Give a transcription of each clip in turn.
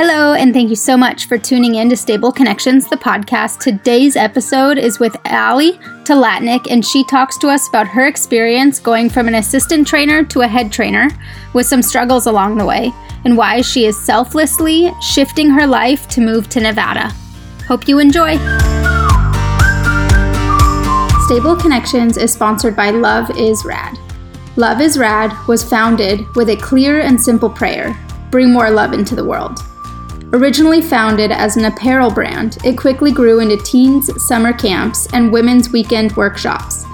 Hello, and thank you so much for tuning in to Stable Connections, the podcast. Today's episode is with Ali Telatnik, and she talks to us about her experience going from an assistant trainer to a head trainer with some struggles along the way, and why she is selflessly shifting her life to move to Nevada. Hope you enjoy. Stable Connections is sponsored by Love is Rad. Love is Rad was founded with a clear and simple prayer bring more love into the world. Originally founded as an apparel brand, it quickly grew into teens' summer camps and women's weekend workshops,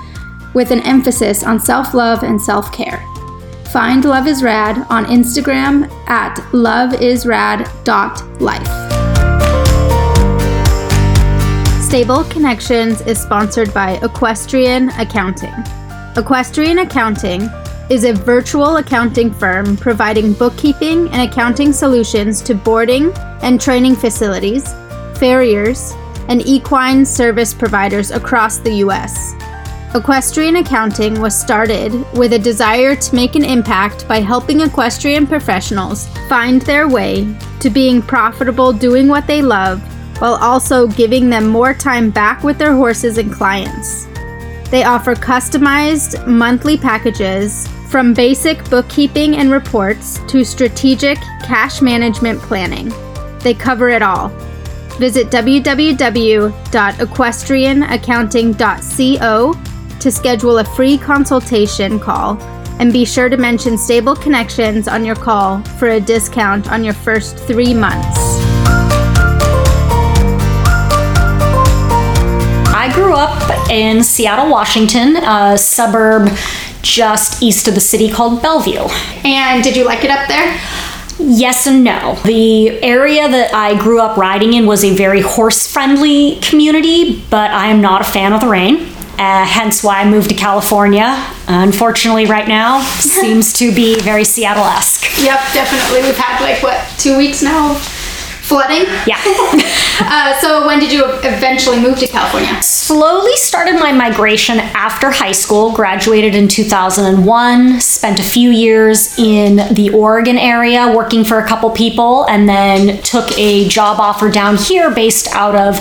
with an emphasis on self love and self care. Find Love is Rad on Instagram at loveisrad.life. Stable Connections is sponsored by Equestrian Accounting. Equestrian Accounting is a virtual accounting firm providing bookkeeping and accounting solutions to boarding and training facilities, farriers, and equine service providers across the U.S. Equestrian Accounting was started with a desire to make an impact by helping equestrian professionals find their way to being profitable doing what they love while also giving them more time back with their horses and clients. They offer customized monthly packages from basic bookkeeping and reports to strategic cash management planning. They cover it all. Visit www.equestrianaccounting.co to schedule a free consultation call and be sure to mention Stable Connections on your call for a discount on your first three months. I grew up in Seattle, Washington, a suburb just east of the city called Bellevue. And did you like it up there? Yes and no. The area that I grew up riding in was a very horse friendly community, but I am not a fan of the rain. Uh, hence why I moved to California. Unfortunately, right now seems to be very Seattle esque. Yep, definitely. We've had like what two weeks now flooding. Yeah. uh, so when did you eventually move to California? Slowly started my migration after high school. Graduated in 2001. Spent a few years in the Oregon area working for a couple people, and then took a job offer down here based out of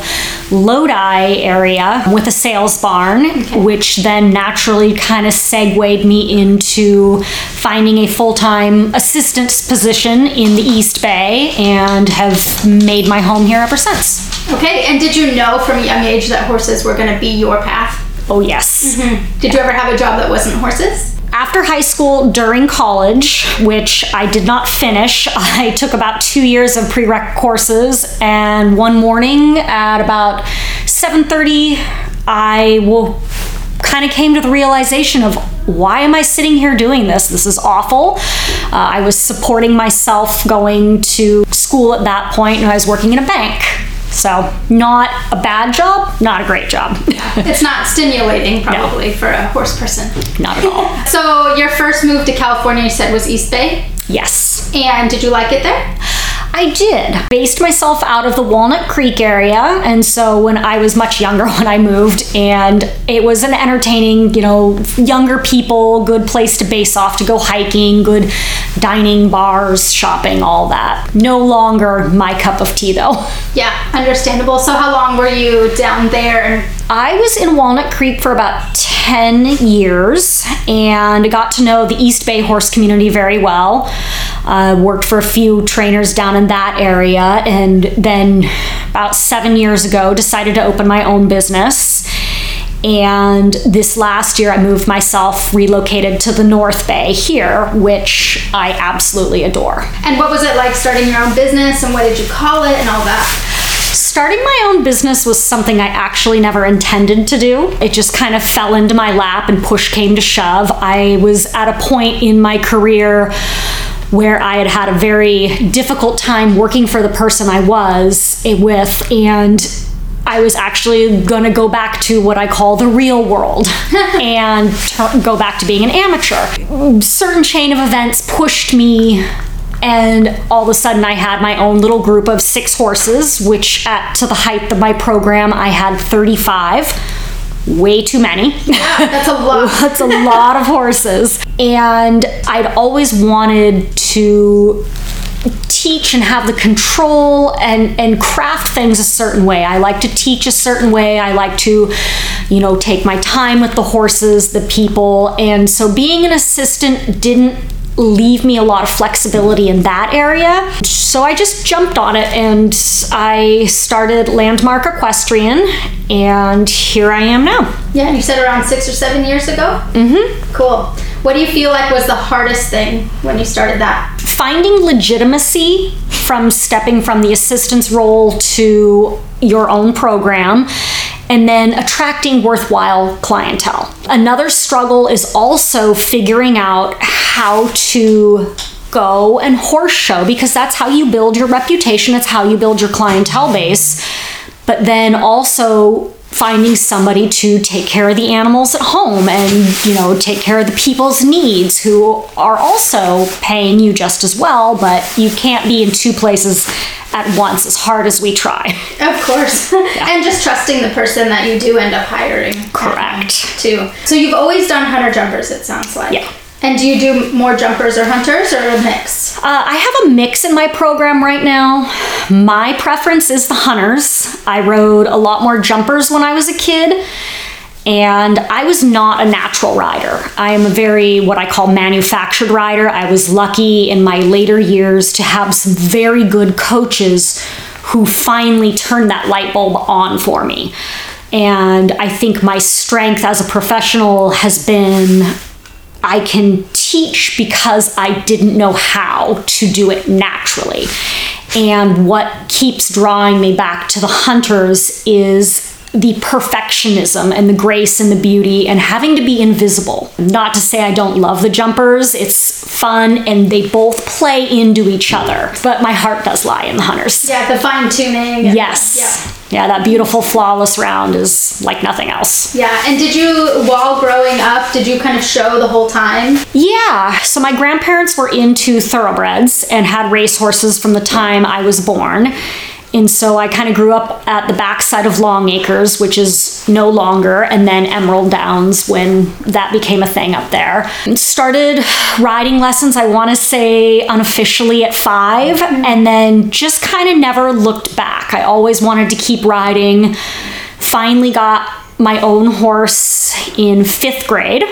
Lodi area with a sales barn, okay. which then naturally kind of segued me into finding a full time assistant's position in the East Bay and have made my home here ever since. Okay, and did you know from a young age that horses were going to be your path? Oh, yes. Mm-hmm. Did you ever have a job that wasn't horses? after high school during college which i did not finish i took about two years of prereq courses and one morning at about 7.30 i will kind of came to the realization of why am i sitting here doing this this is awful uh, i was supporting myself going to school at that point and i was working in a bank so, not a bad job, not a great job. it's not stimulating, probably, no. for a horse person. Not at all. so, your first move to California, you said, was East Bay? Yes. And did you like it there? I did. Based myself out of the Walnut Creek area. And so when I was much younger when I moved, and it was an entertaining, you know, younger people, good place to base off to go hiking, good dining, bars, shopping, all that. No longer my cup of tea though. Yeah, understandable. So how long were you down there? I was in Walnut Creek for about 10 years and got to know the East Bay horse community very well. Uh, worked for a few trainers down in that area, and then about seven years ago, decided to open my own business. And this last year, I moved myself, relocated to the North Bay here, which I absolutely adore. And what was it like starting your own business, and what did you call it, and all that? Starting my own business was something I actually never intended to do. It just kind of fell into my lap and push came to shove. I was at a point in my career where I had had a very difficult time working for the person I was with and I was actually going to go back to what I call the real world and go back to being an amateur. Certain chain of events pushed me and all of a sudden I had my own little group of six horses, which at to the height of my program I had 35 way too many. Yeah, that's a lot. that's a lot of horses. And I'd always wanted to teach and have the control and and craft things a certain way. I like to teach a certain way. I like to, you know, take my time with the horses, the people, and so being an assistant didn't leave me a lot of flexibility in that area. So I just jumped on it and I started Landmark Equestrian, and here I am now. Yeah, you said around six or seven years ago? Mm-hmm. Cool. What do you feel like was the hardest thing when you started that? Finding legitimacy from stepping from the assistant's role to your own program and then attracting worthwhile clientele. Another struggle is also figuring out how to go and horse show because that's how you build your reputation, it's how you build your clientele base. But then also finding somebody to take care of the animals at home and you know take care of the people's needs who are also paying you just as well but you can't be in two places at once as hard as we try Of course. and just trusting the person that you do end up hiring. Um, Correct. Too. So you've always done hunter jumpers, it sounds like. Yeah. And do you do more jumpers or hunters or a mix? Uh, I have a mix in my program right now. My preference is the hunters. I rode a lot more jumpers when I was a kid, and I was not a natural rider. I am a very, what I call manufactured rider. I was lucky in my later years to have some very good coaches who finally turned that light bulb on for me. And I think my strength as a professional has been I can teach because I didn't know how to do it naturally. And what keeps drawing me back to the hunters is the perfectionism and the grace and the beauty and having to be invisible. Not to say I don't love the jumpers, it's fun and they both play into each other. But my heart does lie in the hunters. Yeah, the fine tuning. Yes. Yeah, that beautiful flawless round is like nothing else. Yeah. Yeah. And did you, while growing up, did you kind of show the whole time? Yeah, so my grandparents were into thoroughbreds and had racehorses from the time I was born. And so I kind of grew up at the backside of Longacres, which is no longer, and then Emerald Downs when that became a thing up there. And started riding lessons, I want to say unofficially at 5 mm-hmm. and then just kind of never looked back. I always wanted to keep riding. Finally got my own horse in fifth grade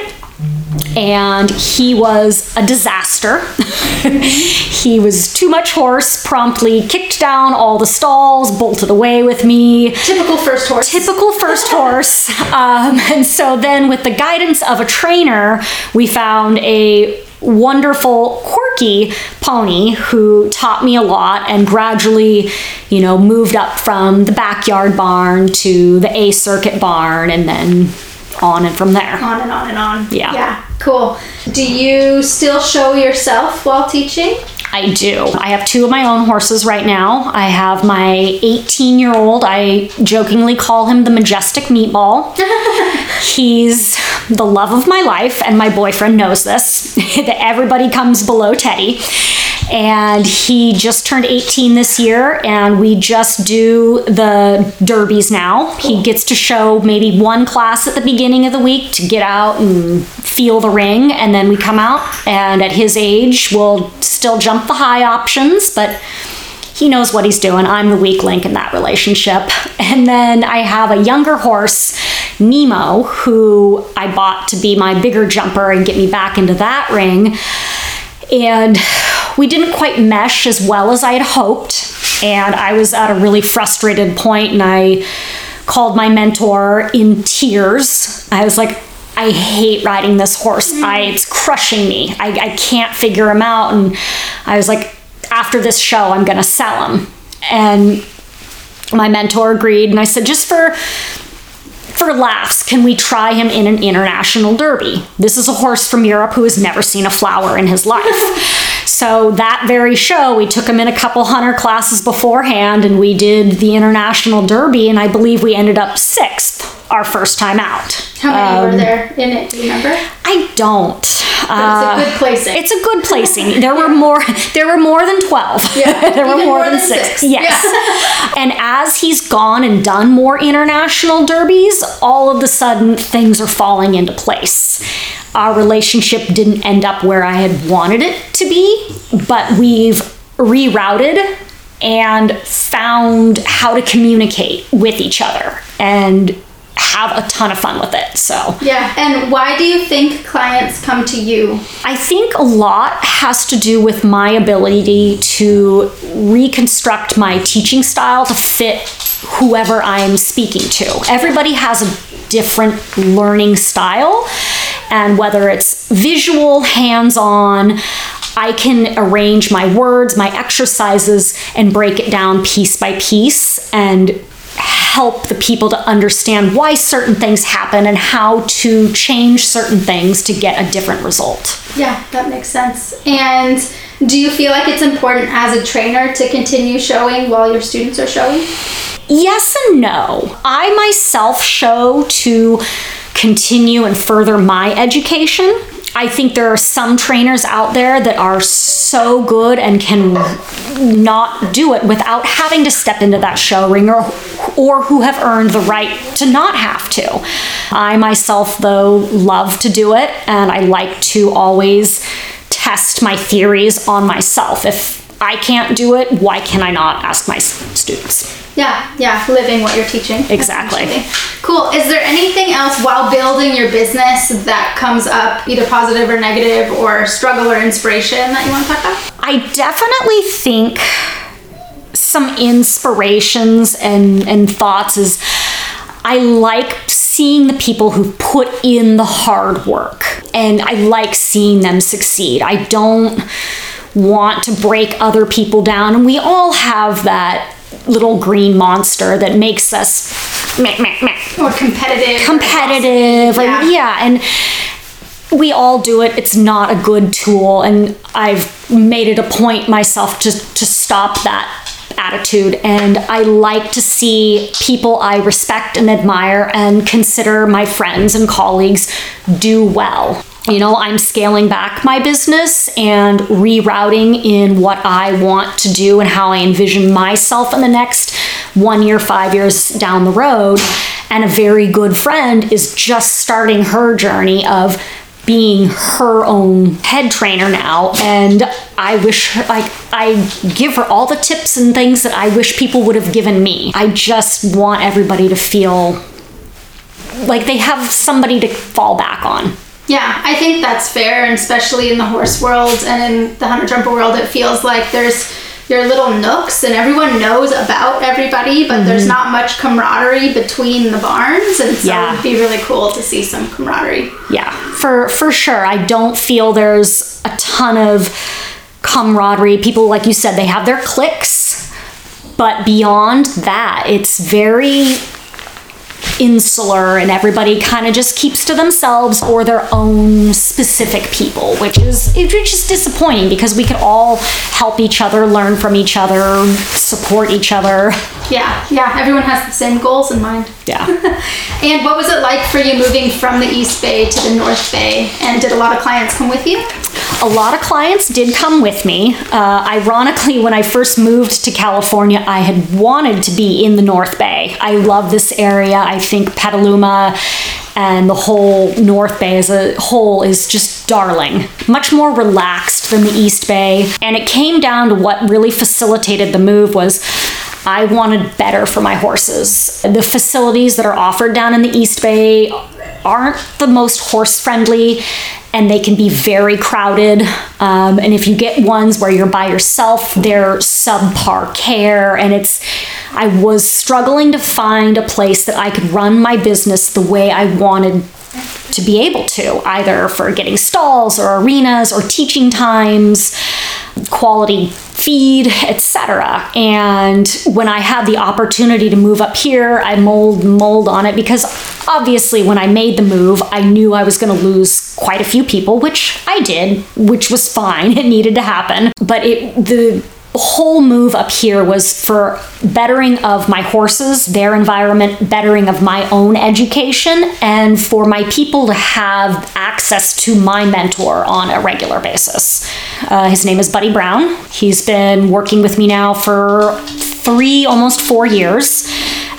and he was a disaster. he was too much horse, promptly kicked down all the stalls, bolted away with me. Typical first horse. Typical first horse. Um, and so then, with the guidance of a trainer, we found a wonderful quirky pony who taught me a lot and gradually you know moved up from the backyard barn to the a circuit barn and then on and from there on and on and on. Yeah. Yeah. Cool. Do you still show yourself while teaching? I do. I have two of my own horses right now. I have my 18 year old, I jokingly call him the majestic meatball. He's the love of my life, and my boyfriend knows this. that Everybody comes below Teddy. And he just turned 18 this year, and we just do the derbies now. He gets to show maybe one class at the beginning of the week to get out and feel the ring, and then we come out. And at his age, we'll still jump the high options, but he knows what he's doing. I'm the weak link in that relationship. And then I have a younger horse, Nemo, who I bought to be my bigger jumper and get me back into that ring. And we didn't quite mesh as well as I had hoped. And I was at a really frustrated point and I called my mentor in tears. I was like, I hate riding this horse. Mm-hmm. I, it's crushing me. I, I can't figure him out. And I was like, after this show, I'm going to sell him. And my mentor agreed. And I said, just for for laughs, can we try him in an international derby? This is a horse from Europe who has never seen a flower in his life. so that very show, we took him in a couple hunter classes beforehand and we did the international derby, and I believe we ended up sixth our first time out. How many Um, were there in it? Do you remember? I don't. It's a uh, good placing. It's a good placing. There were more. There were more than twelve. Yeah, there were more, more than, than six. six. Yes. and as he's gone and done more international derbies, all of a sudden things are falling into place. Our relationship didn't end up where I had wanted it to be, but we've rerouted and found how to communicate with each other and have a ton of fun with it. So, Yeah. And why do you think clients come to you? I think a lot has to do with my ability to reconstruct my teaching style to fit whoever I'm speaking to. Everybody has a different learning style, and whether it's visual, hands on, I can arrange my words, my exercises, and break it down piece by piece and help the people to understand why certain things happen and how to change certain things to get a different result. Yeah, that makes sense. And do you feel like it's important as a trainer to continue showing while your students are showing? Yes and no. I myself show to continue and further my education. I think there are some trainers out there that are so good and can not do it without having to step into that show ring or, or who have earned the right to not have to. I myself, though, love to do it and I like to always test my theories on myself. If I can't do it, why can I not ask my students? Yeah, yeah, living what you're teaching. Exactly. Cool. Is there anything else while building your business that comes up, either positive or negative, or struggle or inspiration that you want to talk about? I definitely think some inspirations and, and thoughts is I like seeing the people who put in the hard work and I like seeing them succeed. I don't want to break other people down, and we all have that little green monster that makes us meh, meh, meh, Or competitive. or competitive Yeah. and yeah and we all do it. It's not a good tool and i've made it a point myself to to stop that attitude. And i like to see people i respect and admire and consider my friends and colleagues do well you know i'm scaling back my business and rerouting in what i want to do and how i envision myself in the next one year five years down the road. And a very good friend is just starting her journey of being her own head trainer now. And i wish her like i give her all the tips and things that i wish people would have given me. I just want everybody to feel like they have somebody to fall back on Yeah, I think that's fair, and especially in the horse world and in the hunter jumper world, it feels like there's your little nooks and everyone knows about everybody, but there's mm-hmm. not much camaraderie between the barns, and so Yeah. it'd be really cool to see some camaraderie. Yeah, for for sure. I don't feel there's a ton of camaraderie. People, like you said, they have their cliques, but beyond that, it's very insular and everybody kind of just keeps to themselves or their own specific people which is it's just disappointing because we could all help each other learn from each other support each other Yeah, yeah, everyone has the same goals in mind. yeah And what was it like for you moving from the East Bay to the North Bay? And did a lot of clients come with you? A lot of clients did come with me. Uh, ironically, when I first moved to California, I had wanted to be in the North Bay. I love this area. I think Petaluma and the whole North Bay as a whole is just darling. Much more relaxed than the East Bay. And it came down to what really facilitated the move was I wanted better for my horses. The facilities that are offered down in the East Bay aren't the most horse friendly and they can be very crowded. Um, and if you get ones where you're by yourself, they're subpar care. And it's, I was struggling to find a place that I could run my business the way I wanted to be able to, either for getting stalls or arenas or teaching times, quality feed, etc. And when I had the opportunity to move up here, I mold mold on it because obviously when I made the move, I knew I was going to lose quite a few people, which I did, which was fine. It needed to happen. But it the whole move up here was for bettering of my horses, their environment, bettering of my own education, and for my people to have access to my mentor on a regular basis. Uh, his name is Buddy Brown. He's been working with me now for three, almost four years.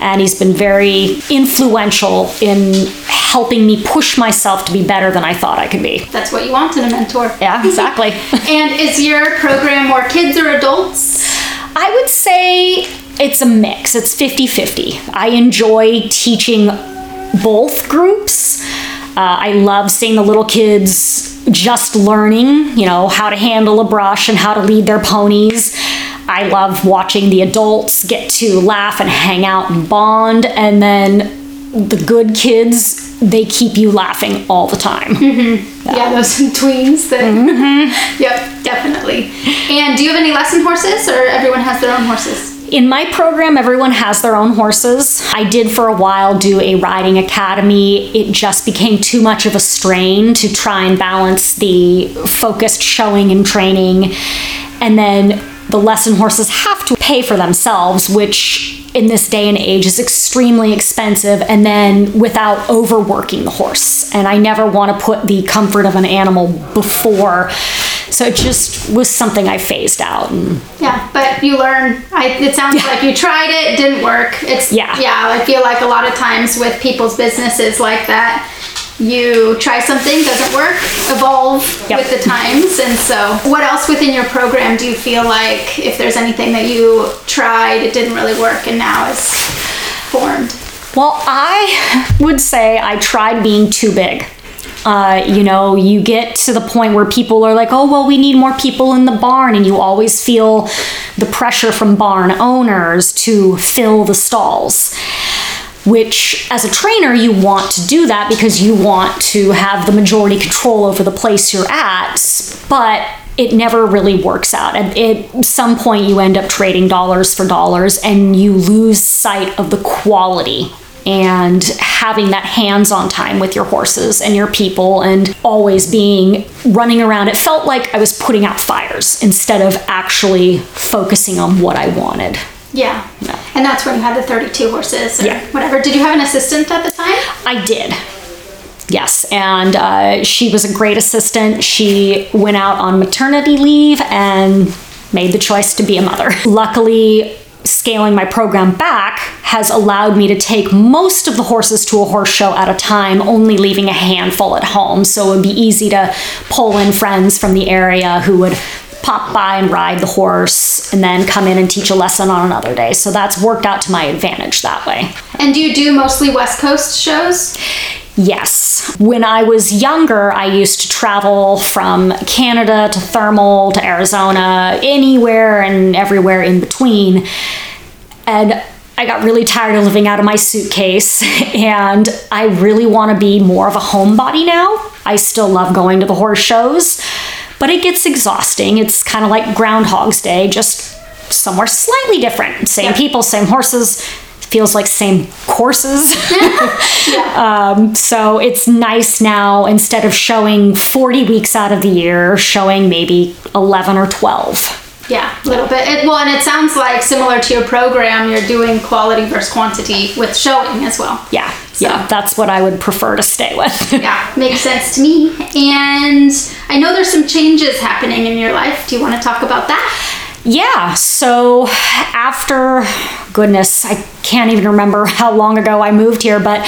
and he's been very influential in helping me push myself to be better than I thought I could be. That's what you want in a mentor. Yeah, exactly. and is your program more kids or adults? I would say it's a mix. It's 50 50. I enjoy teaching both groups. Uh, I love seeing the little kids just learning, you know, how to handle a brush and how to lead their ponies. I love watching the adults get to laugh and hang out and bond. And then the good kids, they keep you laughing all the time. Mm-hmm. Yeah. yeah. those tweens that. Mm-hmm. yep, definitely. And do you have any lesson horses, or everyone has their own horses? In my program, everyone has their own horses. I did for a while do a riding academy. It just became too much of a strain to try and balance the focused showing and training. And then the lesson horses have to pay for themselves, which in this day and age is extremely expensive and then without overworking the horse. And I never want to put the comfort of an animal before. So it just was something I phased out. And yeah, but you learn. I, it sounds yeah. like you tried it, didn't work. It's yeah, yeah. I feel like a lot of times with people's businesses like that, you try something, doesn't work, evolve yep. with the times. And so, what else within your program do you feel like if there's anything that you tried, it didn't really work, and now is formed? Well, I would say I tried being too big. Uh, you know, you get to the point where people are like, oh, well, we need more people in the barn, and you always feel the pressure from barn owners to fill the stalls which as a trainer you want to do that because you want to have the majority control over the place you're at but it never really works out. At, at some point you end up trading dollars for dollars and you lose sight of the quality and having that hands-on time with your horses and your people and always being running around. It felt like i was putting out fires instead of actually focusing on what i wanted yeah. No. And that's when you had the 32 horses or yeah. whatever. Did you have an assistant at the time? I did. Yes, and uh, she was a great assistant. She went out on maternity leave and made the choice to be a mother. Luckily, scaling my program back has allowed me to take most of the horses to a horse show at a time, only leaving a handful at home. So it would be easy to pull in friends from the area who would pop by and ride the horse and then come in and teach a lesson on another day. So that's worked out to my advantage that way. And do you do mostly West Coast shows? Yes. When I was younger, I used to travel from Canada to Thermal to Arizona, anywhere and everywhere in between. And I got really tired of living out of my suitcase and I really want to be more of a homebody now. I still love going to the horse shows but it gets exhausting. It's kind of like Groundhog's Day, just somewhere slightly different. Same yeah. people, same horses, feels like same courses. yeah. um, so it's nice now instead of showing 40 weeks out of the year, showing maybe 11 or 12. Yeah, a little bit. It, well, and it sounds like similar to your program, you're doing quality versus quantity with showing as well. Yeah, so. Yeah, that's what I would prefer to stay with. yeah, makes sense to me. And I know there's some changes happening in your life. Do you want to talk about that? Yeah, so after, goodness, I can't even remember how long ago I moved here, but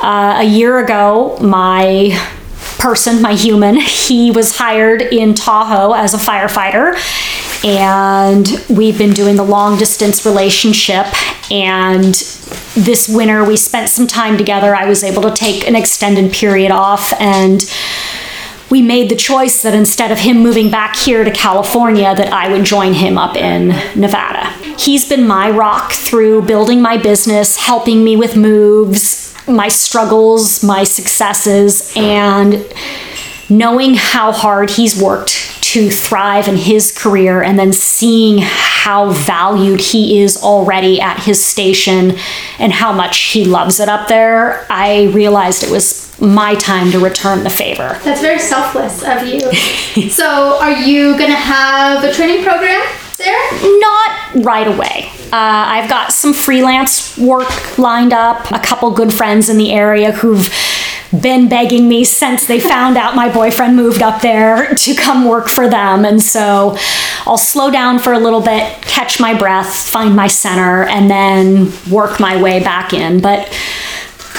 uh, a year ago, my person, my human, he was hired in Tahoe as a firefighter. And we've been doing the long distance relationship. And this winter, we spent some time together. I was able to take an extended period off and we made the choice that instead of him moving back here to California that I would join him up in Nevada. He's been my rock through building my business, helping me with moves, my struggles, my successes and knowing how hard he's worked to thrive in his career and then seeing how valued he is already at his station and how much he loves it up there, I realized it was my time to return the favor. That's very selfless of you. so, are you going to have a training program there? Not right away. Uh, I've got some freelance work lined up, a couple good friends in the area who've been begging me since they found out my boyfriend moved up there to come work for them. And so I'll slow down for a little bit, catch my breath, find my center, and then work my way back in. But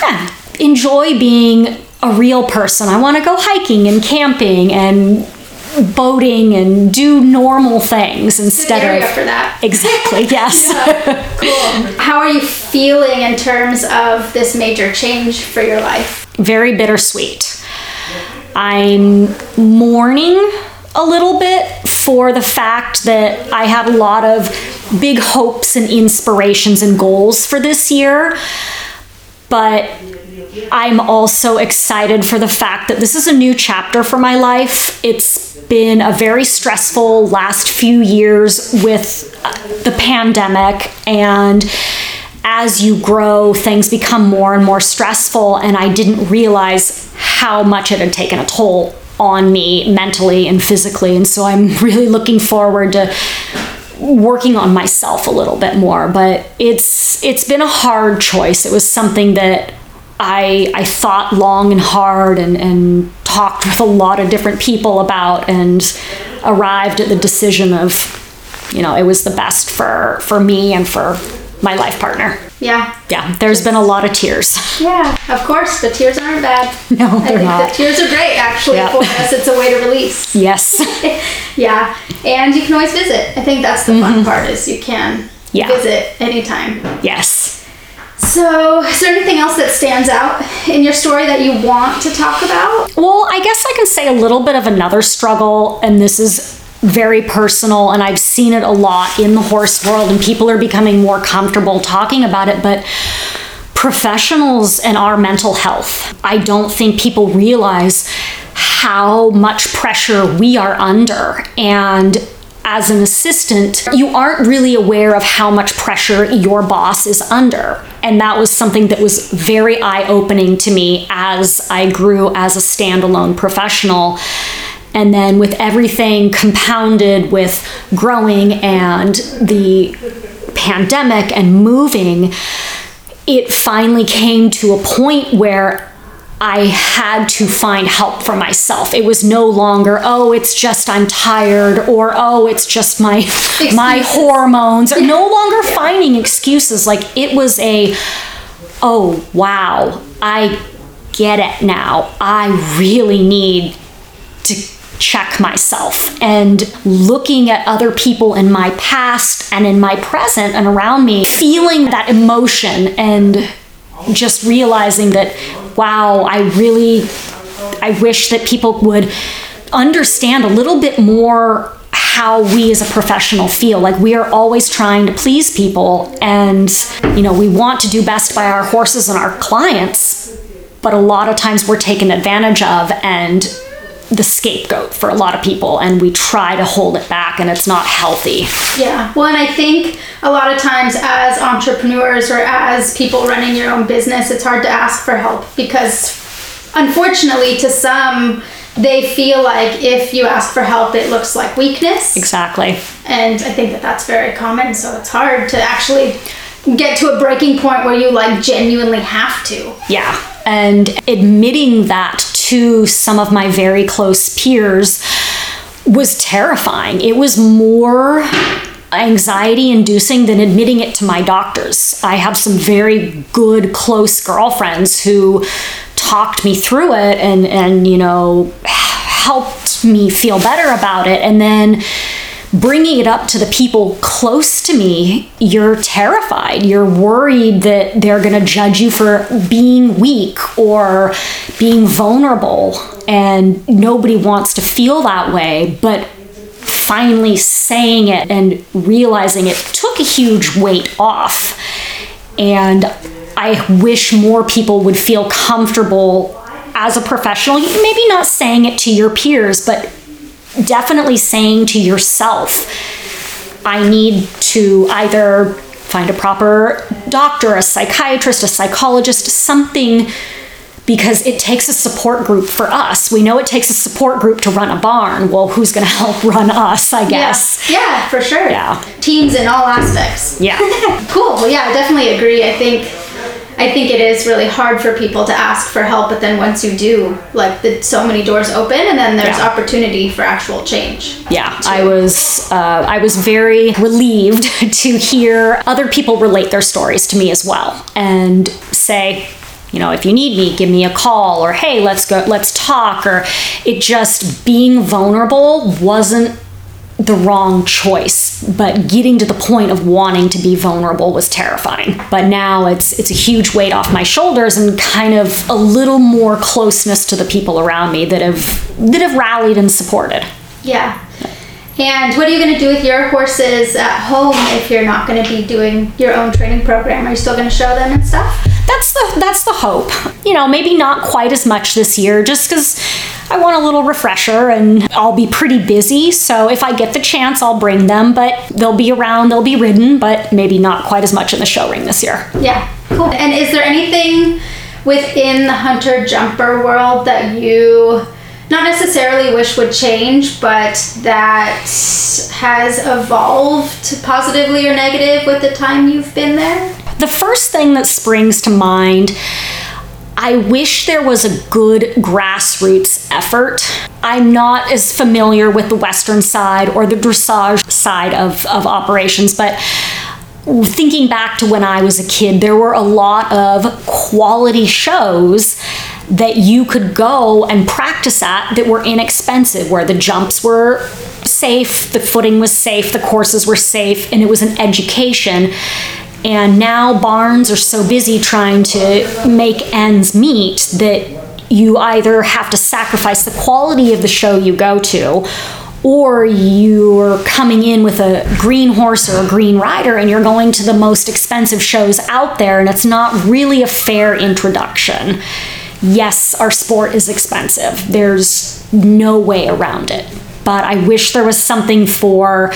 yeah, enjoy being a real person. I want to go hiking and camping and boating and do normal things instead of for that. exactly yes Cool. How are you feeling in terms of this major change for your life? Very bittersweet i'm mourning a little bit for the fact that i had a lot of big hopes and inspirations and goals for this year but I'm also excited for the fact that this is a new chapter for my life. It's been a very stressful last few years with the pandemic and as you grow, things become more and more stressful, and I didn't realize how much it had taken a toll on me mentally and physically. And so I'm really looking forward to working on myself a little bit more. But it's it's been a hard choice. It was something that I I thought long and hard and, and talked with a lot of different people about and arrived at the decision of, you know, it was the best for for me and for my life partner. Yeah. Yeah, there's been a lot of tears. Yeah, of course. The tears aren't bad. No, they're think not. the tears are great actually for us. It's a way to release. Yes. yeah. And you can always visit. I think that's the fun part is you can Mm-hmm. Yeah. visit anytime. Yes. So, is there anything else that stands out in your story that you want to talk about? Well, I guess I can say a little bit of another struggle, and this is very personal, and I've seen it a lot in the horse world, and people are becoming more comfortable talking about it. But professionals and our mental health, I don't think people realize how much pressure we are under. And as an assistant, you aren't really aware of how much pressure your boss is under. And that was something that was very eye opening to me as I grew as a standalone professional. And then with everything compounded with growing and the pandemic and moving, it finally came to a point where I had to find help for myself. It was no longer, oh, it's just I'm tired or oh, it's just my my Excuses. hormones. Or no longer finding excuses. Like it was a oh, wow. I get it now. I really need to check myself and looking at other people in my past and in my present and around me, feeling that emotion and just realizing that, wow, I really, I wish that people would understand a little bit more how we as a professional feel. Like we are always trying to please people and you know we want to do best by our horses and our clients but a lot of times we're taken advantage of and the scapegoat for a lot of people and we try to hold it back and it's not healthy Yeah. Well, and I think a lot of times as entrepreneurs or as people running your own business, it's hard to ask for help because unfortunately to some they feel like if you ask for help it looks like weakness. exactly And I think that that's very common, so it's hard to actually get to a breaking point where you like genuinely have to. Yeah. And admitting that to some of my very close peers was terrifying. It was more anxiety inducing than admitting it to my doctors. I have some very good close girlfriends who talked me through it and and you know helped me feel better about it and then bringing it up to the people close to me, you're terrified. You're worried that they're going to judge you for being weak or being vulnerable. And nobody wants to feel that way. But finally saying it and realizing it took a huge weight off. And I wish more people would feel comfortable as a professional, maybe not saying it to your peers, but definitely saying to yourself, I need to either find a proper doctor, a psychiatrist, a psychologist, something because it takes a support group for us. We know it takes a support group to run a barn. Well, who's going to help run us, I guess? Yeah, yeah for sure. Yeah. Teams in all aspects. Yeah. Cool. Well, yeah, I definitely agree. I think I think it is really hard for people to ask for help, but then once you do, like the, so many doors open, and then there's Yeah. opportunity for actual change. Yeah, I was uh, I was very relieved to hear other people relate their stories to me as well and say, you know, if you need me, give me a call or hey, let's go, let's talk. Or it just being vulnerable wasn't the wrong choice, but getting to the point of wanting to be vulnerable was terrifying. But now it's it's a huge weight off my shoulders and kind of a little more closeness to the people around me that have that have rallied and supported. Yeah. And what are you going to do with your horses at home if you're not going to be doing your own training program? Are you still going to show them and stuff? that's the that's the hope. You know, maybe not quite as much this year, just because I want a little refresher, and I'll be pretty busy. So if I get the chance, I'll bring them. But they'll be around, they'll be ridden, but maybe not quite as much in the show ring this year. Yeah, cool. And is there anything within the hunter jumper world that you not necessarily wish would change, but that has evolved positively or negative with the time you've been there? The first thing that springs to mind. I wish there was a good grassroots effort. I'm not as familiar with the Western side or the dressage side of, of operations, but thinking back to when I was a kid, there were a lot of quality shows that you could go and practice at that were inexpensive, where the jumps were safe, the footing was safe, the courses were safe, and it was an education. And now barns are so busy trying to make ends meet that you either have to sacrifice the quality of the show you go to or you're coming in with a green horse or a green rider and you're going to the most expensive shows out there and it's not really a fair introduction. Yes, our sport is expensive. There's no way around it. But I wish there was something for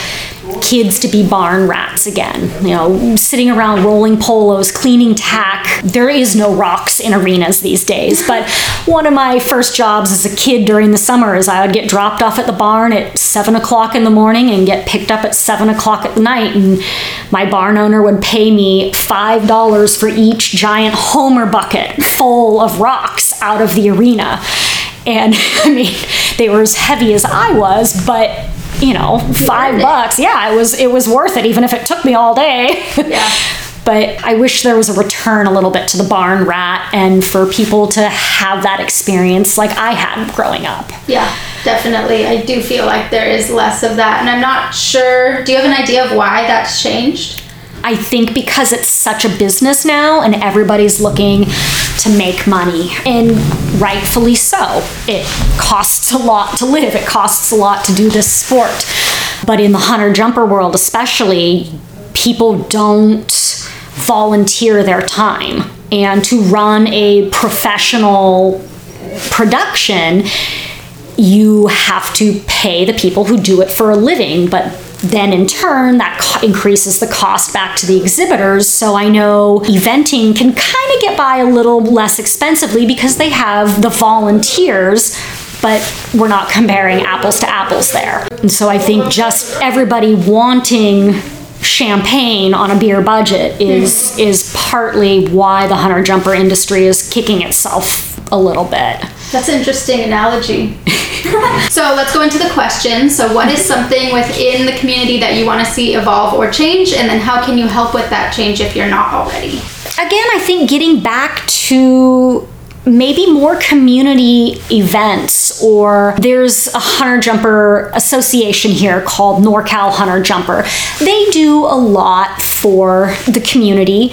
kids to be barn rats again. You know, sitting around rolling polos, cleaning tack. There is no rocks in arenas these days. But one of my first jobs as a kid during the summer is I would get dropped off at the barn at seven o'clock in the morning and get picked up at seven o'clock at night. And my barn owner would pay me five dollars for each giant Homer bucket full of rocks out of the arena. And I mean, they were as heavy as I was, but you know, five it. bucks. Yeah, it was it was worth it, even if it took me all day. Yeah. but I wish there was a return a little bit to the barn rat and for people to have that experience like I had growing up. Yeah, definitely. I do feel like there is less of that. And I'm not sure. Do you have an idea of why that's changed? I think because it's such a business now and everybody's looking to make money, and rightfully so. It costs a lot to live, it costs a lot to do this sport. But in the hunter jumper world, especially, people don't volunteer their time. And to run a professional production, you have to pay the people who do it for a living, but then in turn that co- increases the cost back to the exhibitors. So I know eventing can kind of get by a little less expensively because they have the volunteers. But we're not comparing apples to apples there. And so I think just everybody wanting champagne on a beer budget is hmm. is partly why the hunter jumper industry is kicking itself a little bit. That's an interesting analogy. so let's go into the questions. So, what is something within the community that you want to see evolve or change? And then, how can you help with that change if you're not already? again, I think getting back to maybe more community events or there's a hunter jumper association here called NorCal Hunter Jumper. They do a lot for the community.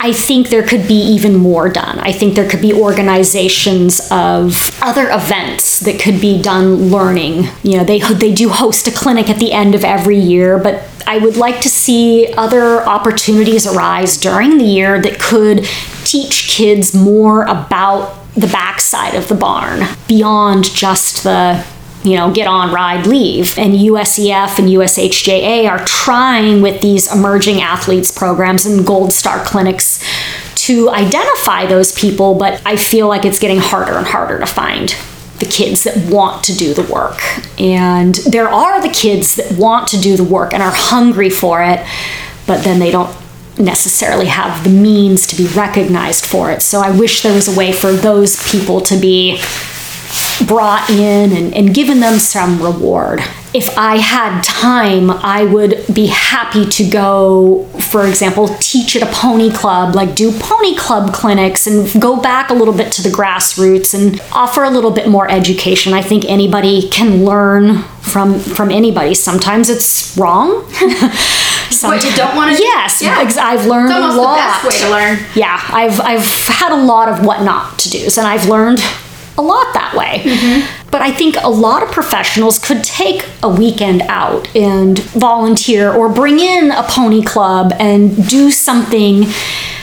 I think there could be even more done. I think there could be organizations of other events that could be done learning. You know, they they do host a clinic at the end of every year, but I would like to see other opportunities arise during the year that could teach kids more about the backside of the barn beyond just the you know, get on, ride, leave. And USEF and USHJA are trying with these emerging athletes programs and Gold Star clinics to identify those people, but I feel like it's getting harder and harder to find the kids that want to do the work. And there are the kids that want to do the work and are hungry for it, but then they don't necessarily have the means to be recognized for it. So I wish there was a way for those people to be brought in and, and given them some reward. If I had time, I would be happy to go, for example, teach at a pony club, like do pony club clinics and go back a little bit to the grassroots and offer a little bit more education. I think anybody can learn from from anybody. Sometimes it's wrong. What you don't want to? Yes, yeah. ex- I've learned It's almost a lot. the best way to learn. Yeah, I've I've had a lot of what not to do's, and I've learned a lot that way. Mm-hmm. But I think a lot of professionals could take a weekend out and volunteer or bring in a pony club and do something.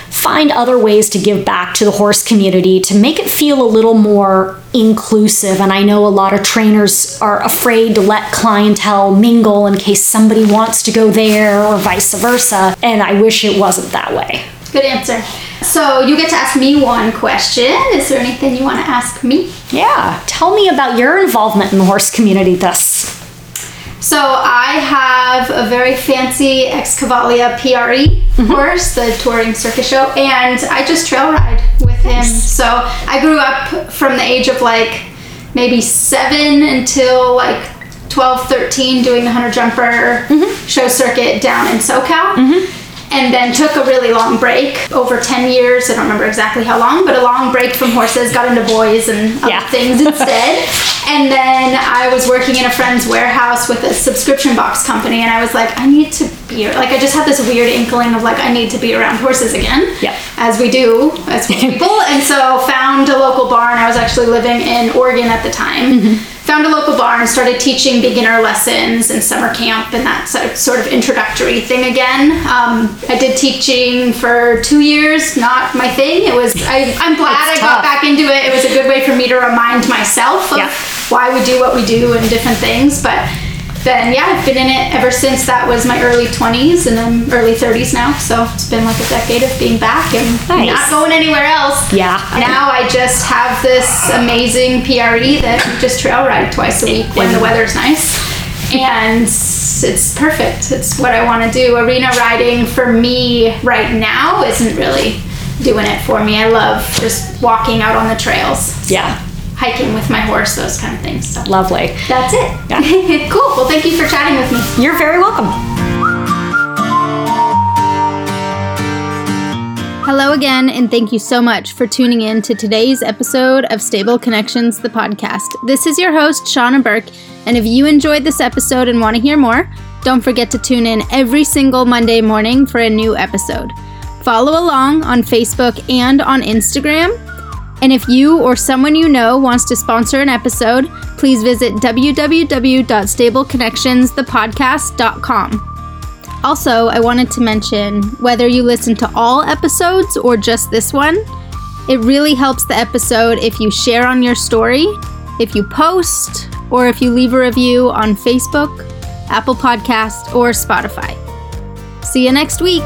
Find other ways to give back to the horse community to make it feel a little more inclusive. And I know a lot of trainers are afraid to let clientele mingle in case somebody wants to go there or vice versa. And I wish it wasn't that way. Good answer. So you get to ask me one question. Is there anything you want to ask me? Yeah, tell me about your involvement in the horse community thus. So I have a very fancy ex-Cavalia PRE mm-hmm. horse, the touring circus show, and I just trail ride with him. So I grew up from the age of like maybe seven until like 12, 13 doing the hunter jumper mm-hmm. show circuit down in SoCal. Mm-hmm. And then took a really long break, over 10 years. I don't remember exactly how long, but a long break from horses, got into boys and other Yeah. things instead. and then I was working in a friend's warehouse with a subscription box company, and I was like, I need to be like, I just had this weird inkling of like, I need to be around horses again. Yep. As we do as people. and so found a local barn. I was actually living in Oregon at the time. Found a local barn, started teaching beginner lessons and summer camp and that sort of introductory thing again. Um, I did teaching for two years, not my thing. It was, I, I'm glad I got tough. back into it. It was a good way for me to remind myself of Yeah. why we do what we do and different things. But then, yeah, I've been in it ever since that was my early 20s and I'm early 30s now. So it's been like a decade of being back and Nice. not going anywhere else. Yeah. Now I just have this amazing PRE that we just trail ride twice a week when the weather's nice. And it's perfect. It's what I want to do. Arena riding for me right now isn't really doing it for me. I love just walking out on the trails, Yeah, hiking with my horse, those kind of things. So lovely. that's it. Yeah. cool. Well, thank you for chatting with me. You're very welcome. Hello again, and thank you so much for tuning in to today's episode of Stable Connections, the podcast. This is your host, Shauna Burke, and if you enjoyed this episode and want to hear more, don't forget to tune in every single Monday morning for a new episode. Follow along on Facebook and on Instagram. And if you or someone you know wants to sponsor an episode, please visit www.stableconnectionsthepodcast.com. Also, I wanted to mention whether you listen to all episodes or just this one, it really helps the episode if you share on your story, if you post, or if you leave a review on Facebook, Apple Podcast, or Spotify. See you next week.